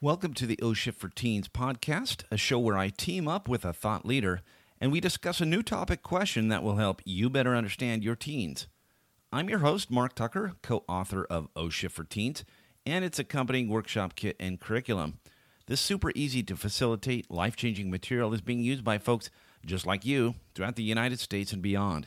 Welcome to the O Shift for Teens podcast, a show where I team up with a thought leader and we discuss a new topic question that will help you better understand your teens. I'm your host, Mark Tucker, co author of O Shift for Teens and its accompanying workshop kit and curriculum. This super easy to facilitate, life changing material is being used by folks just like you throughout the United States and beyond.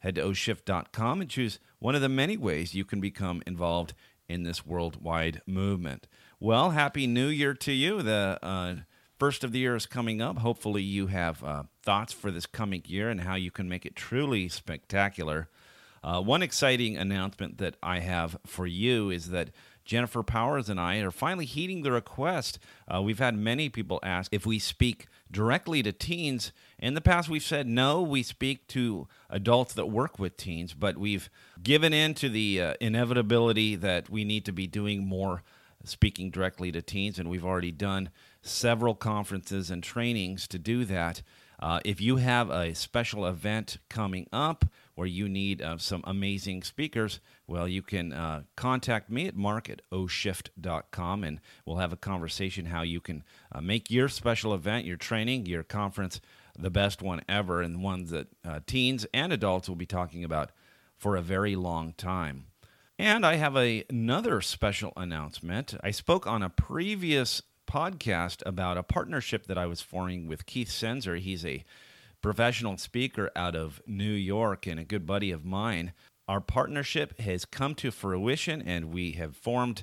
Head to oshift.com and choose one of the many ways you can become involved in this worldwide movement. Well, happy New Year to you. The uh, first of the year is coming up. Hopefully, you have uh, thoughts for this coming year and how you can make it truly spectacular. Uh, one exciting announcement that I have for you is that Jennifer Powers and I are finally heeding the request. Uh, we've had many people ask if we speak directly to teens. In the past, we've said no, we speak to adults that work with teens, but we've given in to the uh, inevitability that we need to be doing more speaking directly to teens, and we've already done several conferences and trainings to do that. Uh, if you have a special event coming up where you need uh, some amazing speakers, well, you can uh, contact me at mark at oshift.com and we'll have a conversation how you can uh, make your special event, your training, your conference the best one ever and one that uh, teens and adults will be talking about for a very long time. And I have a, another special announcement. I spoke on a previous podcast about a partnership that I was forming with Keith Senzer. He's a professional speaker out of New York and a good buddy of mine. Our partnership has come to fruition and we have formed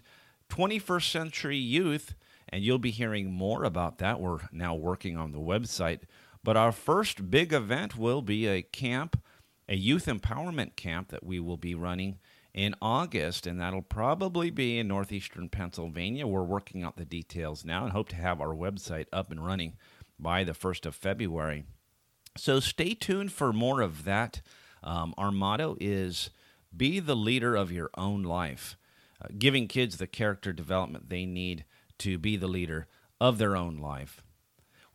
21st Century Youth, and you'll be hearing more about that. We're now working on the website. But our first big event will be a camp, a youth empowerment camp that we will be running in August, and that'll probably be in northeastern Pennsylvania. We're working out the details now and hope to have our website up and running by the 1st of February. So stay tuned for more of that. Um, our motto is be the leader of your own life, uh, giving kids the character development they need to be the leader of their own life.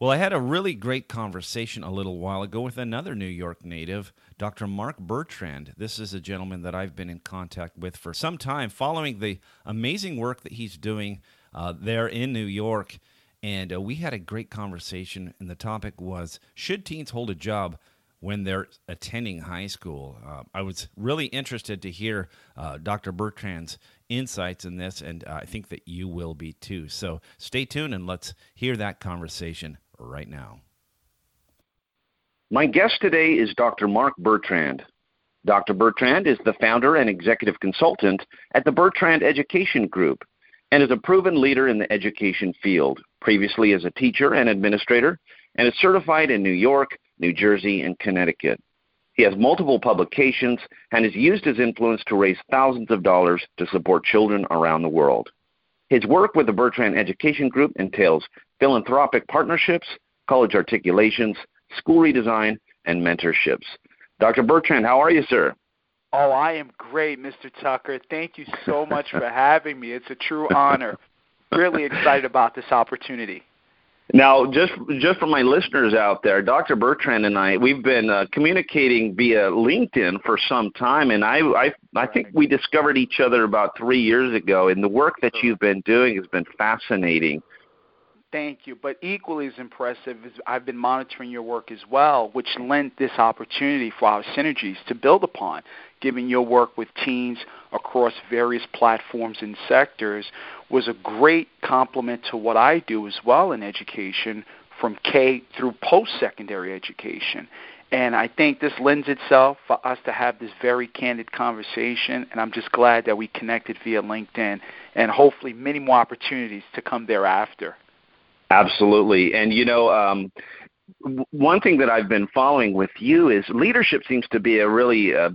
Well, I had a really great conversation a little while ago with another New York native, Dr. Mark Bertrand. This is a gentleman that I've been in contact with for some time, following the amazing work that he's doing uh, there in New York. And uh, we had a great conversation, and the topic was Should teens hold a job when they're attending high school? Uh, I was really interested to hear uh, Dr. Bertrand's insights in this, and uh, I think that you will be too. So stay tuned and let's hear that conversation right now. My guest today is Dr. Mark Bertrand. Dr. Bertrand is the founder and executive consultant at the Bertrand Education Group and is a proven leader in the education field, previously as a teacher and administrator, and is certified in New York, New Jersey, and Connecticut. He has multiple publications and has used his influence to raise thousands of dollars to support children around the world. His work with the Bertrand Education Group entails philanthropic partnerships, college articulations, school redesign, and mentorships. Dr. Bertrand, how are you, sir? Oh, I am great, Mr. Tucker. Thank you so much for having me. It's a true honor. Really excited about this opportunity. Now, just just for my listeners out there, Dr. Bertrand and I, we've been uh, communicating via LinkedIn for some time, and I, I I think we discovered each other about three years ago. And the work that you've been doing has been fascinating. Thank you. But equally as impressive is I've been monitoring your work as well, which lent this opportunity for our synergies to build upon, given your work with teens across various platforms and sectors was a great complement to what I do as well in education from K through post secondary education. And I think this lends itself for us to have this very candid conversation. And I'm just glad that we connected via LinkedIn and hopefully many more opportunities to come thereafter. Absolutely. And, you know, um, one thing that I've been following with you is leadership seems to be a really uh,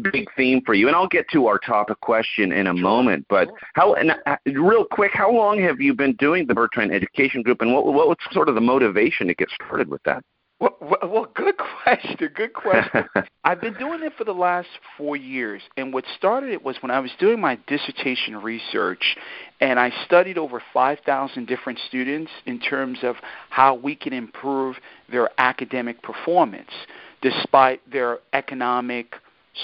big theme for you, and I'll get to our topic question in a moment. But how, and, uh, real quick, how long have you been doing the Bertrand Education Group, and what, what was sort of the motivation to get started with that? Well, well, good question. Good question. I've been doing it for the last four years, and what started it was when I was doing my dissertation research, and I studied over 5,000 different students in terms of how we can improve their academic performance, despite their economic,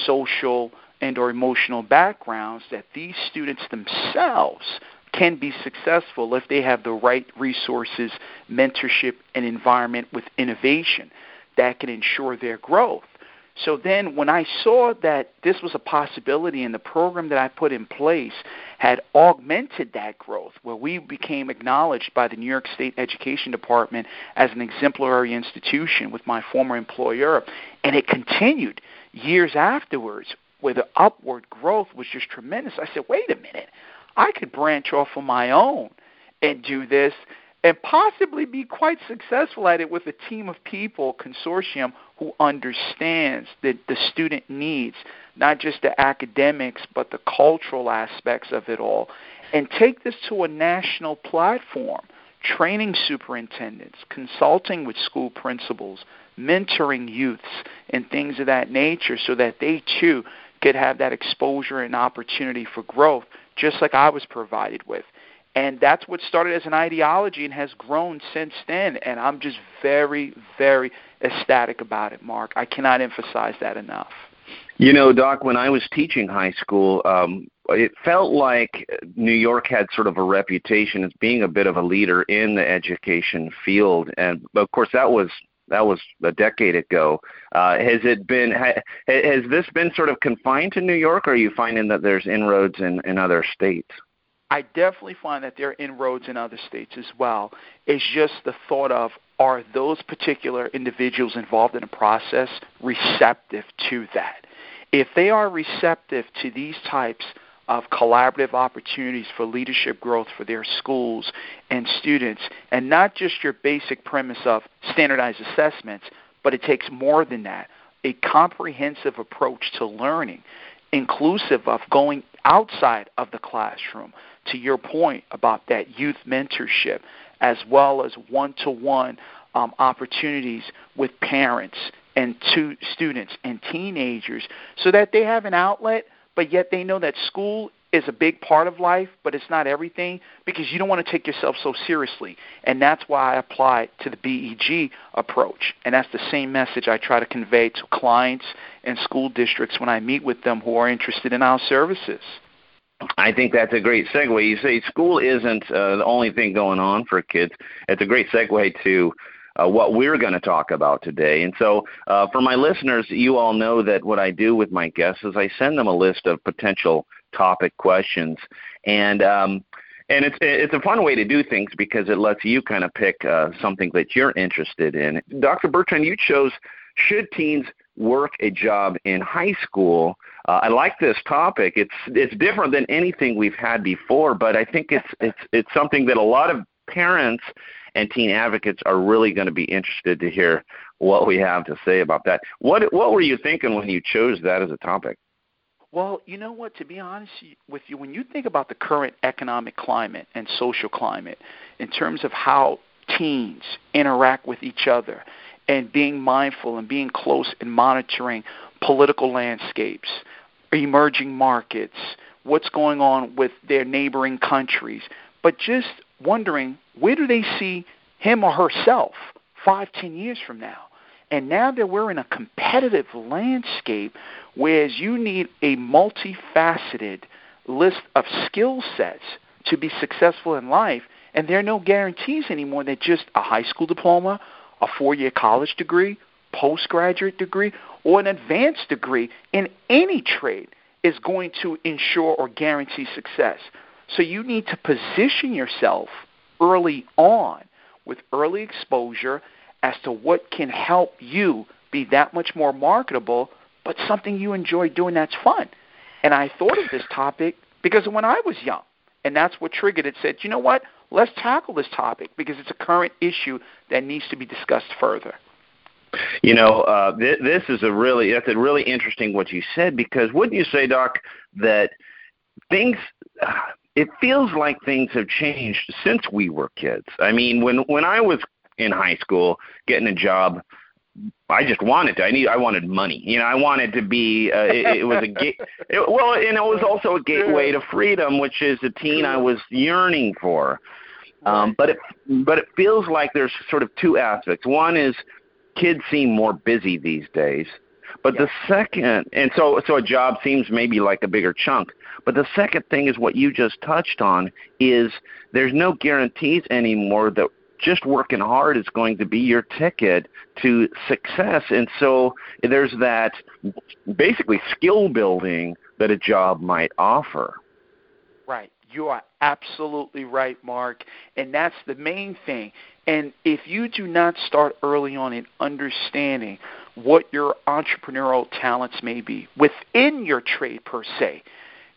social, and or emotional backgrounds that these students themselves can be successful if they have the right resources, mentorship, and environment with innovation that can ensure their growth. So then, when I saw that this was a possibility and the program that I put in place had augmented that growth, where we became acknowledged by the New York State Education Department as an exemplary institution with my former employer, and it continued years afterwards, where the upward growth was just tremendous. I said, wait a minute, I could branch off on my own and do this and possibly be quite successful at it with a team of people, consortium, who understands the, the student needs, not just the academics, but the cultural aspects of it all, and take this to a national platform, training superintendents, consulting with school principals, mentoring youths, and things of that nature so that they too could have that exposure and opportunity for growth, just like I was provided with. And that's what started as an ideology and has grown since then. And I'm just very, very ecstatic about it, Mark. I cannot emphasize that enough. You know, Doc, when I was teaching high school, um, it felt like New York had sort of a reputation as being a bit of a leader in the education field, and of course that was that was a decade ago. Uh, has it been ha, has this been sort of confined to New York, or are you finding that there's inroads in, in other states? I definitely find that there are inroads in other states as well. It's just the thought of are those particular individuals involved in a process receptive to that? If they are receptive to these types of collaborative opportunities for leadership growth for their schools and students, and not just your basic premise of standardized assessments, but it takes more than that. A comprehensive approach to learning, inclusive of going outside of the classroom, to your point about that youth mentorship, as well as one to one opportunities with parents and to students and teenagers so that they have an outlet, but yet they know that school is a big part of life, but it's not everything because you don't want to take yourself so seriously. And that's why I apply to the BEG approach. And that's the same message I try to convey to clients and school districts when I meet with them who are interested in our services. I think that's a great segue. You say school isn't uh, the only thing going on for kids. It's a great segue to uh, what we're going to talk about today. And so, uh, for my listeners, you all know that what I do with my guests is I send them a list of potential topic questions, and um, and it's it's a fun way to do things because it lets you kind of pick uh, something that you're interested in. Dr. Bertrand, you chose should teens work a job in high school? Uh, I like this topic. It's it's different than anything we've had before, but I think it's it's it's something that a lot of parents and teen advocates are really going to be interested to hear what we have to say about that. What what were you thinking when you chose that as a topic? Well, you know what? To be honest with you, when you think about the current economic climate and social climate, in terms of how teens interact with each other, and being mindful and being close and monitoring political landscapes, emerging markets, what's going on with their neighboring countries, but just wondering where do they see him or herself five, ten years from now? And now that we're in a competitive landscape, whereas you need a multifaceted list of skill sets to be successful in life, and there are no guarantees anymore that just a high school diploma, a four year college degree, postgraduate degree, or an advanced degree in any trade is going to ensure or guarantee success. So you need to position yourself early on with early exposure as to what can help you be that much more marketable, but something you enjoy doing that's fun. And I thought of this topic because when I was young, and that's what triggered it, said, you know what? let's tackle this topic because it's a current issue that needs to be discussed further. You know, uh, th- this is a really that's a really interesting what you said because wouldn't you say, Doc, that things uh, it feels like things have changed since we were kids. I mean, when when I was in high school getting a job, I just wanted to. I need. I wanted money. You know, I wanted to be. Uh, it, it was a gate. It, well, and it was also a gateway to freedom, which is the teen I was yearning for. Um, but it but it feels like there's sort of two aspects. One is kids seem more busy these days, But yeah. the second, and so so a job seems maybe like a bigger chunk. But the second thing is what you just touched on is there's no guarantees anymore that just working hard is going to be your ticket to success. And so there's that basically skill building that a job might offer. Right. You are absolutely right, Mark. And that's the main thing. And if you do not start early on in understanding what your entrepreneurial talents may be within your trade per se,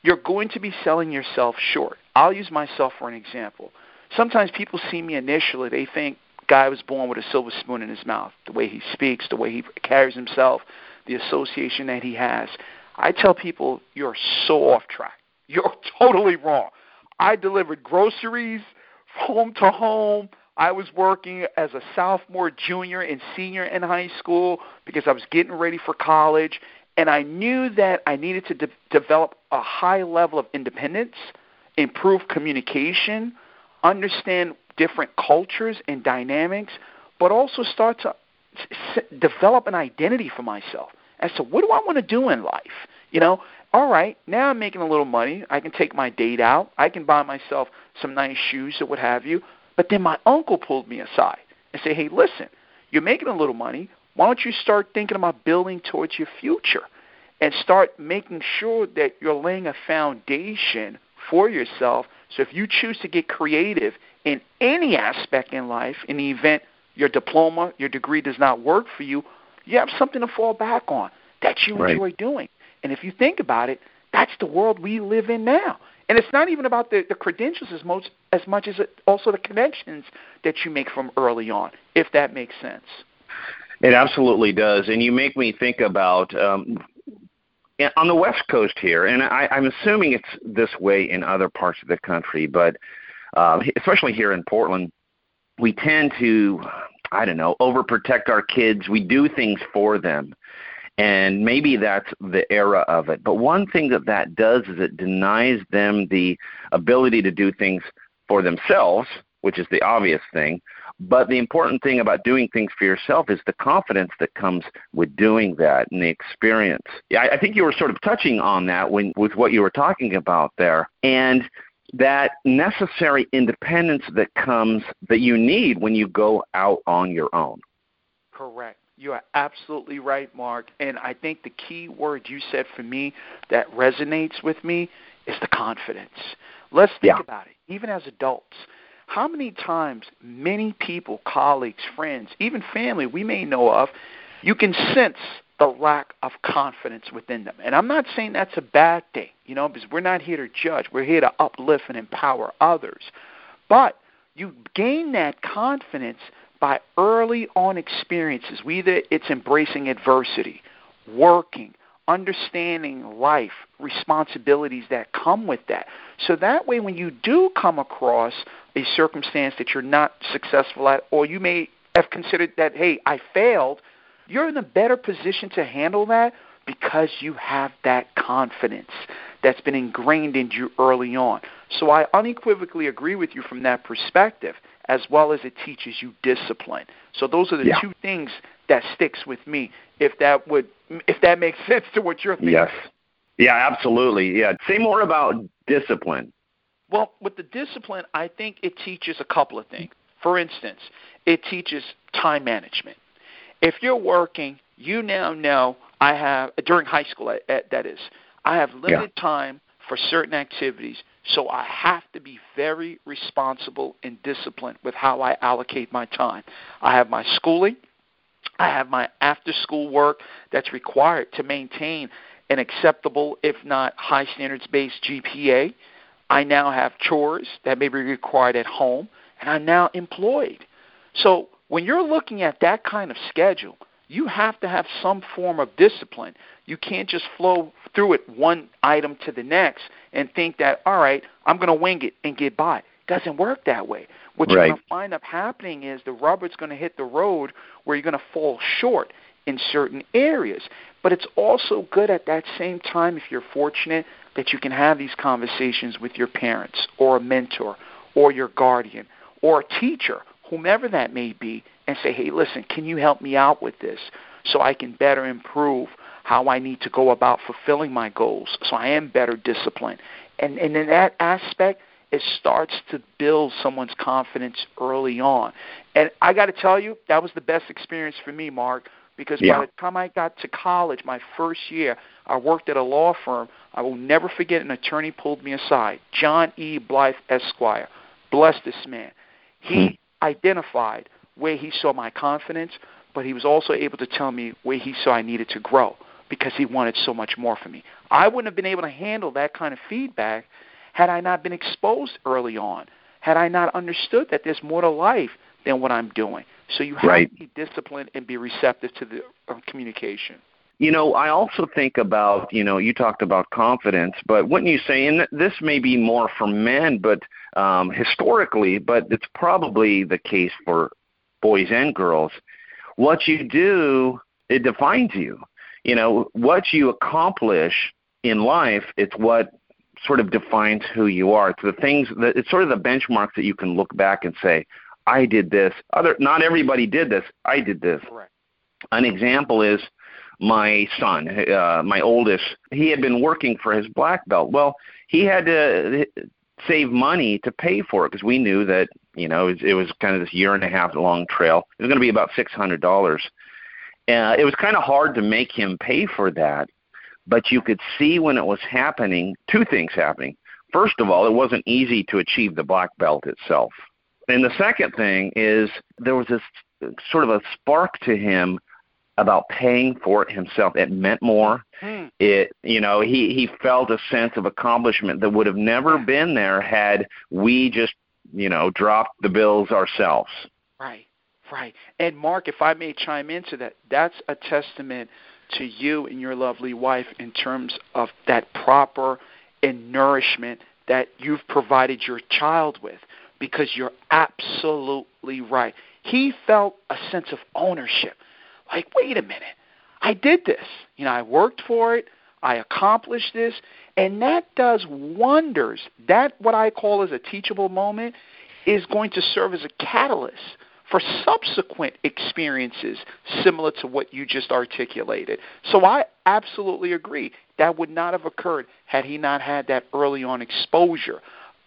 you're going to be selling yourself short. I'll use myself for an example. Sometimes people see me initially, they think guy was born with a silver spoon in his mouth, the way he speaks, the way he carries himself, the association that he has. I tell people you're so off track. You're totally wrong. I delivered groceries home to home. I was working as a sophomore, junior, and senior in high school because I was getting ready for college. And I knew that I needed to de- develop a high level of independence, improve communication, understand different cultures and dynamics, but also start to s- develop an identity for myself as to what do I want to do in life. You know, all right, now I'm making a little money. I can take my date out. I can buy myself some nice shoes or what have you. But then my uncle pulled me aside and said, hey, listen, you're making a little money. Why don't you start thinking about building towards your future and start making sure that you're laying a foundation for yourself so if you choose to get creative in any aspect in life, in the event your diploma, your degree does not work for you, you have something to fall back on that you right. enjoy doing. And if you think about it, that's the world we live in now. And it's not even about the, the credentials as much as much as it, also the connections that you make from early on, if that makes sense. It absolutely does, and you make me think about um, on the West Coast here, and I, I'm assuming it's this way in other parts of the country, but um, especially here in Portland, we tend to, I don't know, overprotect our kids. We do things for them, and maybe that's the era of it. But one thing that that does is it denies them the ability to do things for themselves, which is the obvious thing, but the important thing about doing things for yourself is the confidence that comes with doing that and the experience. Yeah, I think you were sort of touching on that when with what you were talking about there. And that necessary independence that comes that you need when you go out on your own. Correct. You are absolutely right, Mark. And I think the key word you said for me that resonates with me is the confidence. Let's think yeah. about it. Even as adults, how many times many people, colleagues, friends, even family we may know of, you can sense the lack of confidence within them. And I'm not saying that's a bad thing, you know, because we're not here to judge. We're here to uplift and empower others. But you gain that confidence by early on experiences. Whether it's embracing adversity, working, understanding life, responsibilities that come with that. So that way, when you do come across a circumstance that you're not successful at, or you may have considered that, hey, I failed, you're in a better position to handle that because you have that confidence that's been ingrained in you early on. So I unequivocally agree with you from that perspective, as well as it teaches you discipline. So those are the yeah. two things that sticks with me. If that would, if that makes sense to what you're thinking. Yes. Yeah, absolutely. Yeah. Say more about discipline. Well, with the discipline, I think it teaches a couple of things. For instance, it teaches time management. If you're working, you now know I have during high school that is, I have limited yeah. time for certain activities, so I have to be very responsible and disciplined with how I allocate my time. I have my schooling, I have my after school work that's required to maintain an acceptable, if not high standards based GPA. I now have chores that may be required at home, and I'm now employed. So when you're looking at that kind of schedule, you have to have some form of discipline. You can't just flow through it one item to the next and think that, all right, I'm going to wing it and get by. It doesn't work that way. What right. you're going to find up happening is the rubber's going to hit the road where you're going to fall short in certain areas. But it's also good at that same time, if you're fortunate, that you can have these conversations with your parents or a mentor or your guardian or a teacher, whomever that may be, and say, hey, listen, can you help me out with this so I can better improve how I need to go about fulfilling my goals. So I am better disciplined. And, and in that aspect, it starts to build someone's confidence early on. And I got to tell you, that was the best experience for me, Mark, because yeah. by the time I got to college, my first year, I worked at a law firm. I will never forget an attorney pulled me aside, John E. Blythe Esquire. Bless this man. He hmm. identified where he saw my confidence, but he was also able to tell me where he saw I needed to grow because he wanted so much more from me. I wouldn't have been able to handle that kind of feedback had I not been exposed early on, had I not understood that there's more to life than what I'm doing. So you have right. to be disciplined and be receptive to the uh, communication. You know, I also think about, you know, you talked about confidence, but wouldn't you say, and this may be more for men, but um, historically, but it's probably the case for boys and girls. What you do, it defines you. You know, what you accomplish in life, it's what sort of defines who you are. It's the things that it's sort of the benchmarks that you can look back and say, I did this. Other not everybody did this. I did this. Correct. An example is my son, uh, my oldest. He had been working for his black belt. Well, he had to save money to pay for it because we knew that you know it was, it was kind of this year and a half long trail. It was going to be about six hundred dollars. Uh, it was kind of hard to make him pay for that but you could see when it was happening two things happening. First of all, it wasn't easy to achieve the black belt itself. And the second thing is there was this sort of a spark to him about paying for it himself. It meant more. Hmm. It you know, he he felt a sense of accomplishment that would have never been there had we just, you know, dropped the bills ourselves. Right. Right. And Mark, if I may chime into that, that's a testament to you and your lovely wife in terms of that proper and nourishment that you've provided your child with because you're absolutely right. He felt a sense of ownership. Like, wait a minute, I did this. You know, I worked for it, I accomplished this, and that does wonders. That, what I call as a teachable moment, is going to serve as a catalyst for subsequent experiences similar to what you just articulated. So I absolutely agree. That would not have occurred had he not had that early on exposure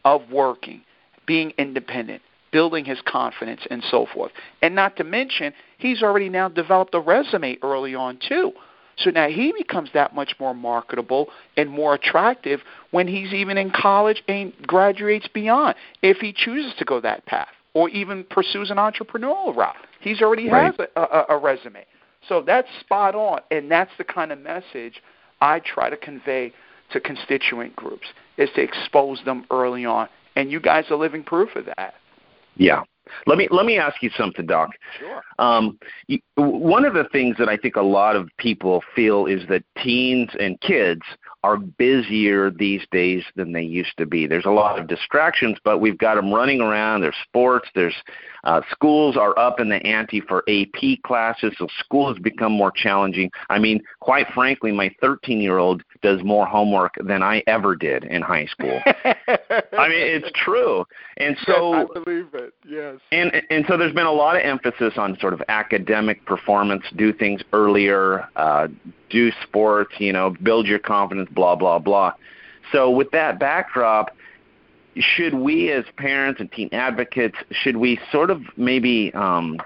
of working, being independent, building his confidence, and so forth. And not to mention, he's already now developed a resume early on, too. So now he becomes that much more marketable and more attractive when he's even in college and graduates beyond, if he chooses to go that path or even pursues an entrepreneurial route. He's already right. has a, a, a resume. So that's spot on, and that's the kind of message I try to convey to constituent groups is to expose them early on. And you guys are living proof of that. Yeah. Let me let me ask you something, Doc. Sure. Um, you, one of the things that I think a lot of people feel is that teens and kids are busier these days than they used to be. There's a lot of distractions, but we've got them running around. There's sports. There's uh, schools are up in the ante for AP classes, so school has become more challenging. I mean, quite frankly, my 13 year old does more homework than I ever did in high school. I mean, it's true. And so I believe it. Yes. And and so there's been a lot of emphasis on sort of academic performance, do things earlier, uh, do sports, you know, build your confidence, blah, blah, blah. So with that backdrop, should we as parents and teen advocates, should we sort of maybe um,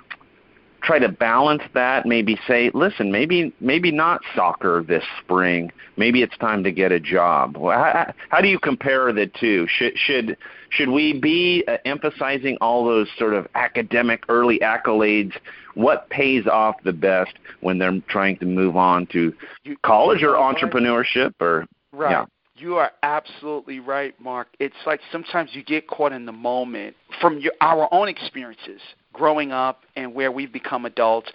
try to balance that, maybe say, listen, maybe maybe not soccer this spring. Maybe it's time to get a job. How, how do you compare the two? Should should should we be uh, emphasizing all those sort of academic early accolades? What pays off the best when they're trying to move on to college or entrepreneurship or right. Yeah. You are absolutely right, Mark. It's like sometimes you get caught in the moment from your, our own experiences growing up and where we've become adults.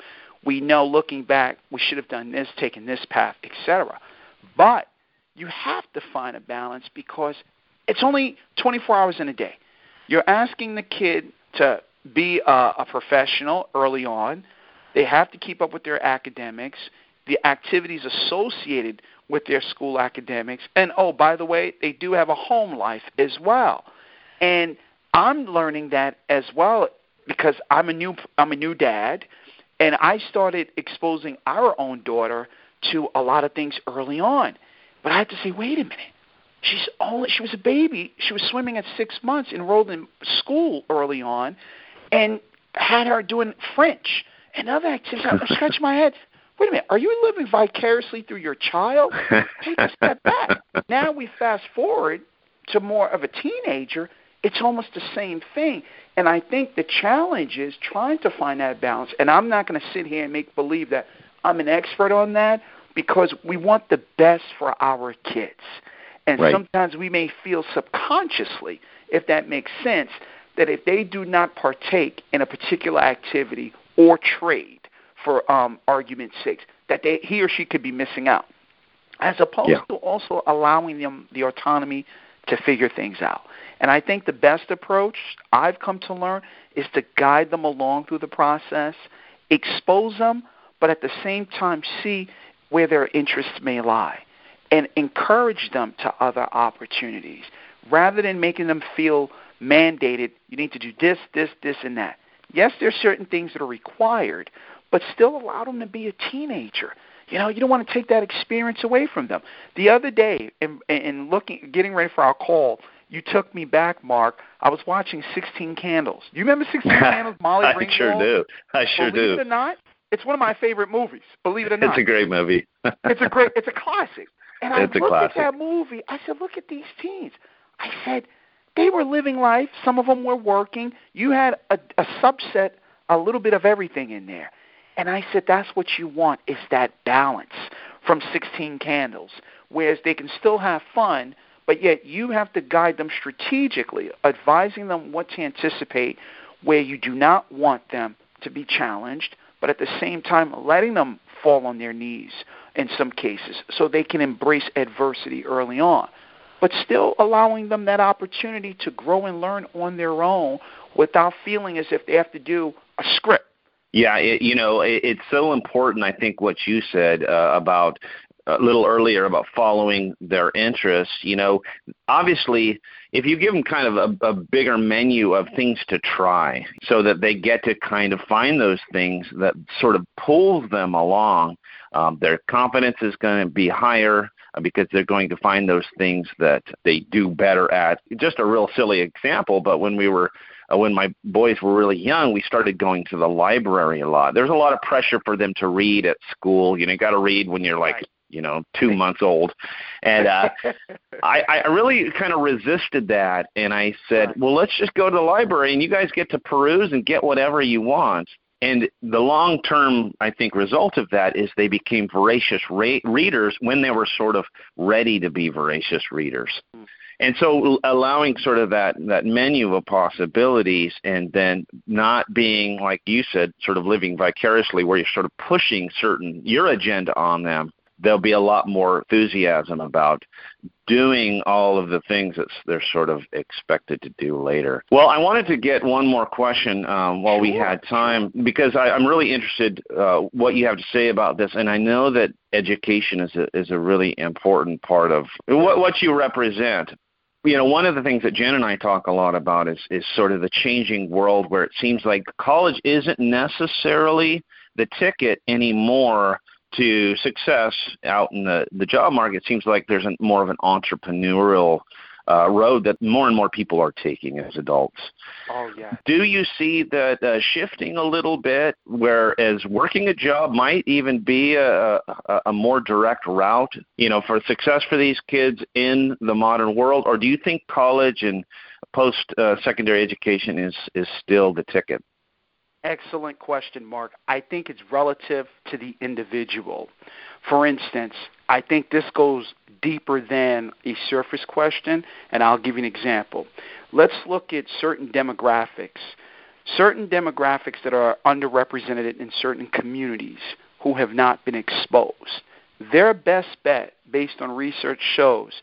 We know looking back, we should have done this, taken this path, etc. But you have to find a balance because it's only 24 hours in a day. You're asking the kid to be a, a professional early on. They have to keep up with their academics, the activities associated with their school academics. And oh, by the way, they do have a home life as well. And I'm learning that as well because I'm a new I'm a new dad and I started exposing our own daughter to a lot of things early on. But I had to say, wait a minute. She's only she was a baby. She was swimming at six months, enrolled in school early on, and had her doing French and other activities. I'm scratching my head. Wait a minute, are you living vicariously through your child? Take a step back. Now we fast forward to more of a teenager. It's almost the same thing. And I think the challenge is trying to find that balance. And I'm not going to sit here and make believe that I'm an expert on that because we want the best for our kids. And right. sometimes we may feel subconsciously, if that makes sense, that if they do not partake in a particular activity or trade, for um, argument's sake, that they, he or she could be missing out, as opposed yeah. to also allowing them the autonomy to figure things out. And I think the best approach I've come to learn is to guide them along through the process, expose them, but at the same time see where their interests may lie and encourage them to other opportunities rather than making them feel mandated you need to do this, this, this, and that. Yes, there's certain things that are required, but still allow them to be a teenager. You know, you don't want to take that experience away from them. The other day, in, in looking, getting ready for our call, you took me back, Mark. I was watching 16 Candles. Do you remember 16 Candles? Molly I Ringwald? sure do. I sure do. Believe it or not, it's one of my favorite movies. Believe it or not, It's a great movie. it's a great, it's a classic. And I It's a looked classic. at that movie. I said, look at these teens. I said, they were living life. Some of them were working. You had a, a subset, a little bit of everything in there. And I said, that's what you want is that balance from 16 Candles, whereas they can still have fun, but yet you have to guide them strategically, advising them what to anticipate, where you do not want them to be challenged, but at the same time letting them fall on their knees in some cases so they can embrace adversity early on, but still allowing them that opportunity to grow and learn on their own without feeling as if they have to do a script. Yeah, it, you know, it, it's so important. I think what you said uh, about a little earlier about following their interests. You know, obviously, if you give them kind of a, a bigger menu of things to try, so that they get to kind of find those things that sort of pulls them along, um, their confidence is going to be higher uh, because they're going to find those things that they do better at. Just a real silly example, but when we were uh, when my boys were really young, we started going to the library a lot. There's a lot of pressure for them to read at school. You know, you got to read when you're like, you know, two months old. And uh, I, I really kind of resisted that, and I said, well, let's just go to the library, and you guys get to peruse and get whatever you want. And the long term, I think, result of that is they became voracious ra- readers when they were sort of ready to be voracious readers. Hmm. And so allowing sort of that, that menu of possibilities and then not being, like you said, sort of living vicariously where you're sort of pushing certain, your agenda on them, there'll be a lot more enthusiasm about doing all of the things that they're sort of expected to do later. Well, I wanted to get one more question um, while we had time because I, I'm really interested uh, what you have to say about this, and I know that education is a, is a really important part of what, what you represent. You know, one of the things that Jen and I talk a lot about is is sort of the changing world where it seems like college isn't necessarily the ticket anymore to success out in the, the job market, seems like there's a, more of an entrepreneurial uh, road that more and more people are taking as adults. Oh yeah. Do you see that uh, shifting a little bit, whereas working a job might even be a, a, a more direct route, you know, for success for these kids in the modern world, or do you think college and post uh, secondary education is is still the ticket? Excellent question, Mark. I think it's relative to the individual. For instance, I think this goes deeper than a surface question, and I'll give you an example. Let's look at certain demographics. Certain demographics that are underrepresented in certain communities who have not been exposed. Their best bet, based on research, shows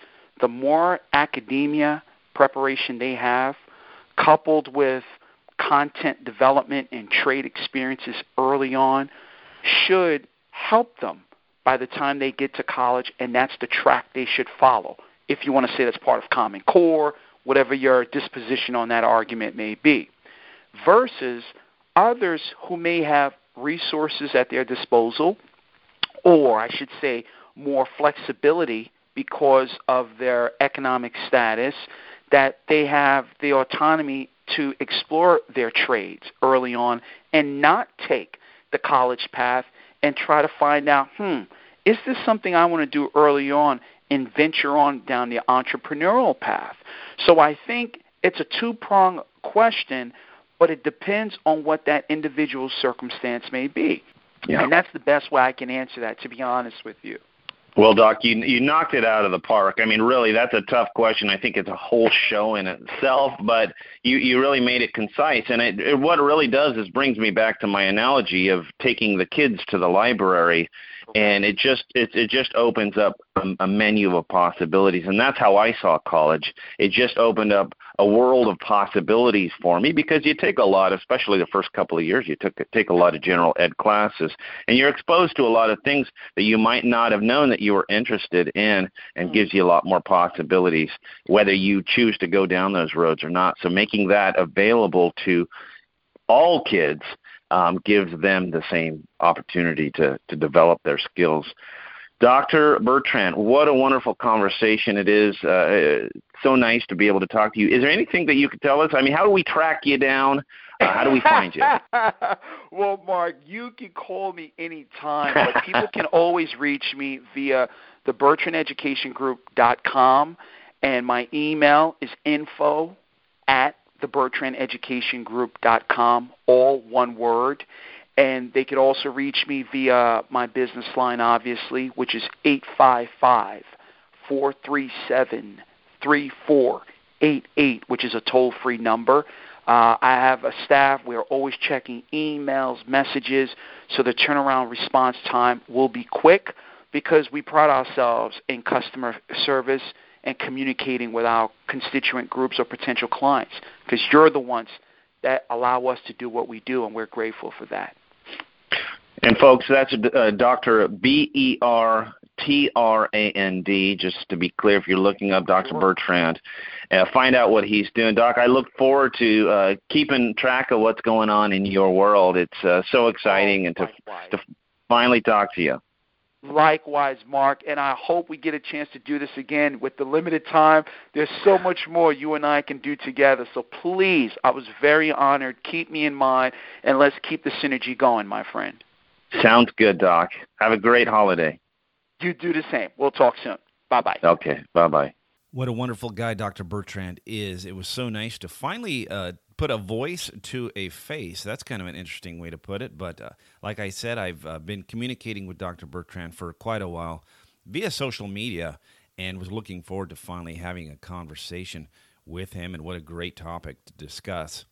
the more academia preparation they have, coupled with content development and trade experiences early on should help them by the time they get to college, and that's the track they should follow. If you want to say that's part of Common Core, whatever your disposition on that argument may be, versus others who may have resources at their disposal or I should say, more flexibility because of their economic status, that they have the autonomy to explore their trades early on and not take the college path and try to find out, hmm, is this something I want to do early on and venture on down the entrepreneurial path? So I think it's a two prong question, but it depends on what that individual circumstance may be. Yeah. And that's the best way I can answer that, to be honest with you. Well, Doc, you you knocked it out of the park. I mean, really, that's a tough question. I think it's a whole show in itself, but you you really made it concise. And it, it, what it really does is brings me back to my analogy of taking the kids to the library and it just it it just opens up a, a menu of possibilities. And that's how I saw college. It just opened up a world of possibilities for me because you take a lot especially the first couple of years you took take a lot of general ed classes and you're exposed to a lot of things that you might not have known that you were interested in and mm-hmm. gives you a lot more possibilities whether you choose to go down those roads or not. So making that available to all kids um, gives them the same opportunity to, to develop their skills. Dr. Bertrand, what a wonderful conversation it is. Uh, so nice to be able to talk to you. Is there anything that you could tell us? I mean, how do we track you down? Uh, how do we find you? well, Mark, you can call me anytime, but people can always reach me via the BertrandEducationGroup.com, and my email is info at thebertrandeducationgroup.com, all one word. And they could also reach me via my business line, obviously, which is 855 437 3488, which is a toll free number. Uh, I have a staff. We are always checking emails, messages, so the turnaround response time will be quick because we pride ourselves in customer service and communicating with our constituent groups or potential clients because you're the ones that allow us to do what we do, and we're grateful for that. And folks, that's uh, Dr. B E R T R A N D. Just to be clear, if you're looking up Dr. Bertrand, uh, find out what he's doing. Doc, I look forward to uh, keeping track of what's going on in your world. It's uh, so exciting, and to to finally talk to you. Likewise, Mark, and I hope we get a chance to do this again with the limited time. There's so much more you and I can do together. So please, I was very honored. Keep me in mind, and let's keep the synergy going, my friend. Sounds good, Doc. Have a great holiday. You do the same. We'll talk soon. Bye bye. Okay. Bye bye. What a wonderful guy Dr. Bertrand is. It was so nice to finally uh, put a voice to a face. That's kind of an interesting way to put it. But uh, like I said, I've uh, been communicating with Dr. Bertrand for quite a while via social media and was looking forward to finally having a conversation with him. And what a great topic to discuss.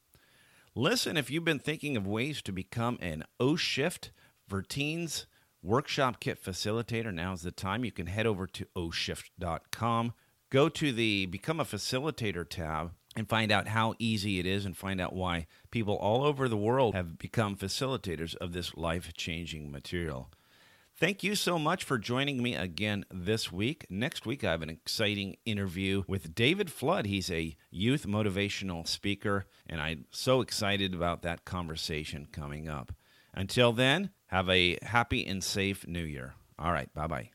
Listen, if you've been thinking of ways to become an O Shift for Teens workshop kit facilitator, now's the time. You can head over to oshift.com. Go to the Become a Facilitator tab and find out how easy it is and find out why people all over the world have become facilitators of this life changing material. Thank you so much for joining me again this week. Next week, I have an exciting interview with David Flood. He's a youth motivational speaker, and I'm so excited about that conversation coming up. Until then, have a happy and safe new year. All right, bye bye.